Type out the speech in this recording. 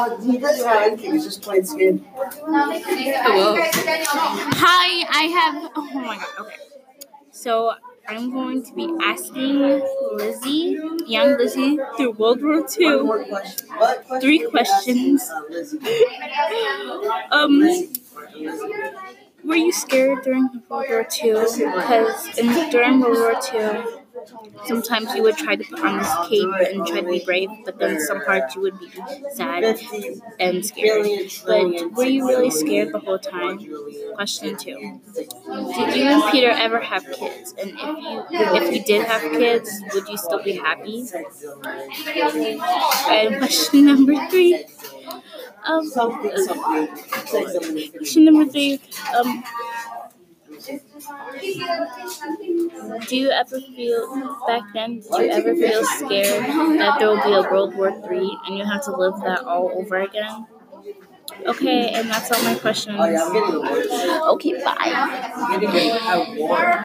He just skin. Hello. Hi, I have. Oh my god. Okay. So I'm going to be asking Lizzie, young Lizzie, through World War II, Three questions. um, were you scared during World War II? Because in, during World War II, sometimes you would try to put on this cape and try to be brave, but then some parts you would be sad and scared. But were you really scared the whole time? Question two. Did you and Peter ever have kids? And if you if you did have kids, would you still be happy? And question number three. Um, question number three. Um, do you ever feel back then? Did you ever feel scared that there will be a World War Three and you have to live that all over again? Okay, and that's all my questions. Okay, bye.